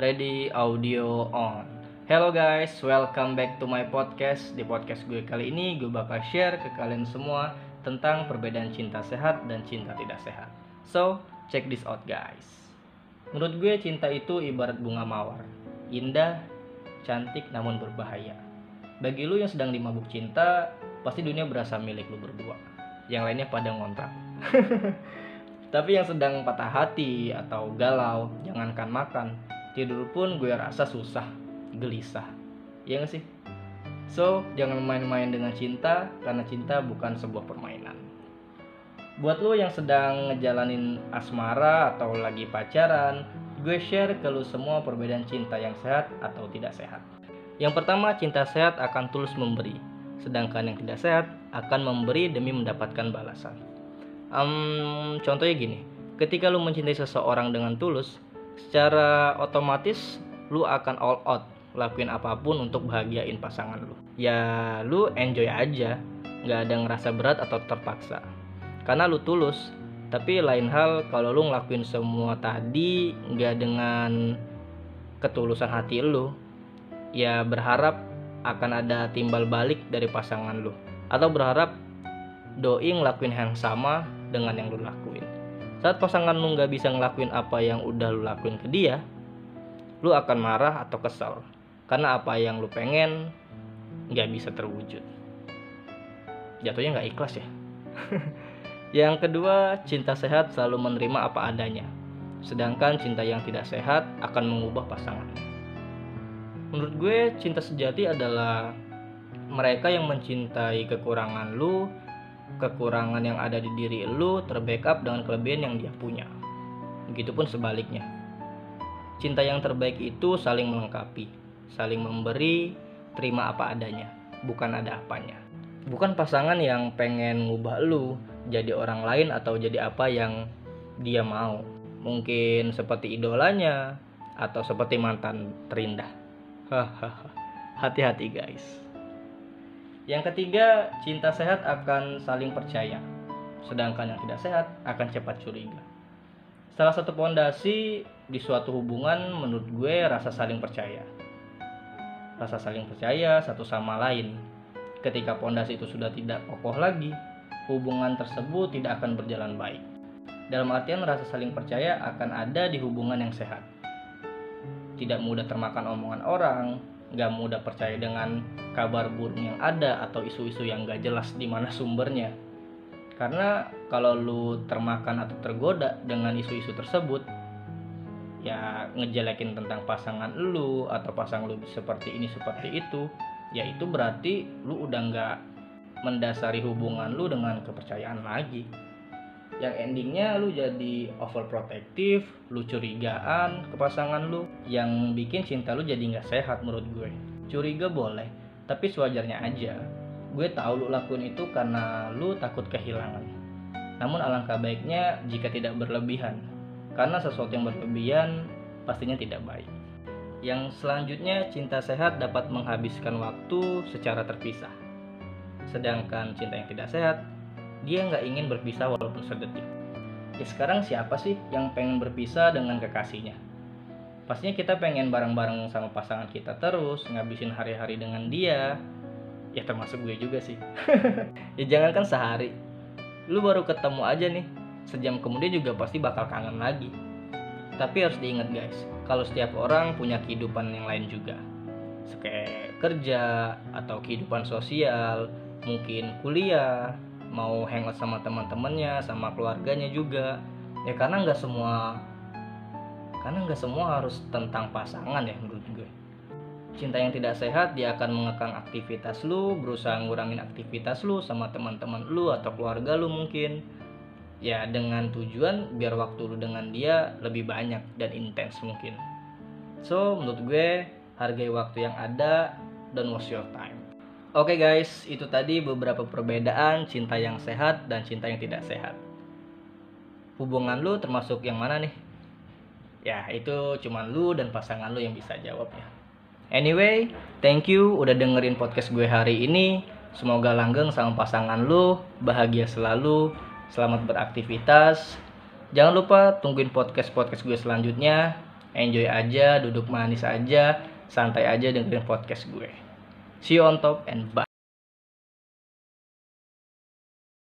Ready audio on. Hello guys, welcome back to my podcast. Di podcast gue kali ini gue bakal share ke kalian semua tentang perbedaan cinta sehat dan cinta tidak sehat. So, check this out guys. Menurut gue cinta itu ibarat bunga mawar. Indah, cantik namun berbahaya. Bagi lu yang sedang dimabuk cinta, pasti dunia berasa milik lu berdua. Yang lainnya pada ngontrak. Tapi yang sedang patah hati atau galau, jangankan makan, tidur pun gue rasa susah, gelisah. Iya gak sih? So, jangan main-main dengan cinta, karena cinta bukan sebuah permainan. Buat lo yang sedang ngejalanin asmara atau lagi pacaran, gue share ke lo semua perbedaan cinta yang sehat atau tidak sehat. Yang pertama, cinta sehat akan tulus memberi, sedangkan yang tidak sehat akan memberi demi mendapatkan balasan. Um, contohnya gini, ketika lu mencintai seseorang dengan tulus, secara otomatis lu akan all out lakuin apa pun untuk bahagiain pasangan lu. Ya lu enjoy aja, nggak ada ngerasa berat atau terpaksa. Karena lu tulus, tapi lain hal kalau lu ngelakuin semua tadi nggak dengan ketulusan hati lu, ya berharap akan ada timbal balik dari pasangan lu. Atau berharap doi ngelakuin yang sama dengan yang lu lakuin. Saat pasangan lu nggak bisa ngelakuin apa yang udah lu lakuin ke dia, lu akan marah atau kesal karena apa yang lu pengen nggak bisa terwujud. Jatuhnya nggak ikhlas ya. yang kedua, cinta sehat selalu menerima apa adanya. Sedangkan cinta yang tidak sehat akan mengubah pasangan. Menurut gue, cinta sejati adalah mereka yang mencintai kekurangan lu kekurangan yang ada di diri lu terbackup dengan kelebihan yang dia punya. Begitupun sebaliknya. Cinta yang terbaik itu saling melengkapi, saling memberi, terima apa adanya, bukan ada apanya. Bukan pasangan yang pengen ngubah lu jadi orang lain atau jadi apa yang dia mau. Mungkin seperti idolanya atau seperti mantan terindah. Hahaha. Hati-hati guys. Yang ketiga, cinta sehat akan saling percaya, sedangkan yang tidak sehat akan cepat curiga. Salah satu pondasi di suatu hubungan menurut gue rasa saling percaya. Rasa saling percaya satu sama lain. Ketika pondasi itu sudah tidak kokoh lagi, hubungan tersebut tidak akan berjalan baik. Dalam artian rasa saling percaya akan ada di hubungan yang sehat. Tidak mudah termakan omongan orang, nggak mudah percaya dengan kabar burung yang ada atau isu-isu yang gak jelas di mana sumbernya. Karena kalau lu termakan atau tergoda dengan isu-isu tersebut, ya ngejelekin tentang pasangan lu atau pasangan lu seperti ini seperti itu, ya itu berarti lu udah nggak mendasari hubungan lu dengan kepercayaan lagi. Yang endingnya lu jadi overprotective, lu curigaan ke pasangan lu, yang bikin cinta lu jadi nggak sehat menurut gue. Curiga boleh, tapi sewajarnya aja. Gue tahu lu lakuin itu karena lu takut kehilangan. Namun alangkah baiknya jika tidak berlebihan, karena sesuatu yang berlebihan pastinya tidak baik. Yang selanjutnya, cinta sehat dapat menghabiskan waktu secara terpisah. Sedangkan cinta yang tidak sehat, dia nggak ingin berpisah walaupun sedetik. Ya sekarang siapa sih yang pengen berpisah dengan kekasihnya? Pastinya kita pengen bareng-bareng sama pasangan kita terus, ngabisin hari-hari dengan dia. Ya termasuk gue juga sih. ya jangan kan sehari. Lu baru ketemu aja nih, sejam kemudian juga pasti bakal kangen lagi. Tapi harus diingat guys, kalau setiap orang punya kehidupan yang lain juga. Kayak kerja atau kehidupan sosial, mungkin kuliah, mau hangout sama teman-temannya, sama keluarganya juga. Ya karena nggak semua karena nggak semua harus tentang pasangan ya menurut gue. Cinta yang tidak sehat dia akan mengekang aktivitas lu, berusaha ngurangin aktivitas lu sama teman-teman lu atau keluarga lu mungkin ya dengan tujuan biar waktu lu dengan dia lebih banyak dan intens mungkin so menurut gue hargai waktu yang ada dan waste your time oke guys itu tadi beberapa perbedaan cinta yang sehat dan cinta yang tidak sehat. Hubungan lu termasuk yang mana nih? Ya itu cuman lu dan pasangan lu yang bisa jawabnya anyway thank you udah dengerin podcast gue hari ini. Semoga langgeng sama pasangan lu bahagia selalu selamat beraktivitas. Jangan lupa tungguin podcast podcast gue selanjutnya. Enjoy aja duduk manis aja santai aja dengerin podcast gue see you on top and bye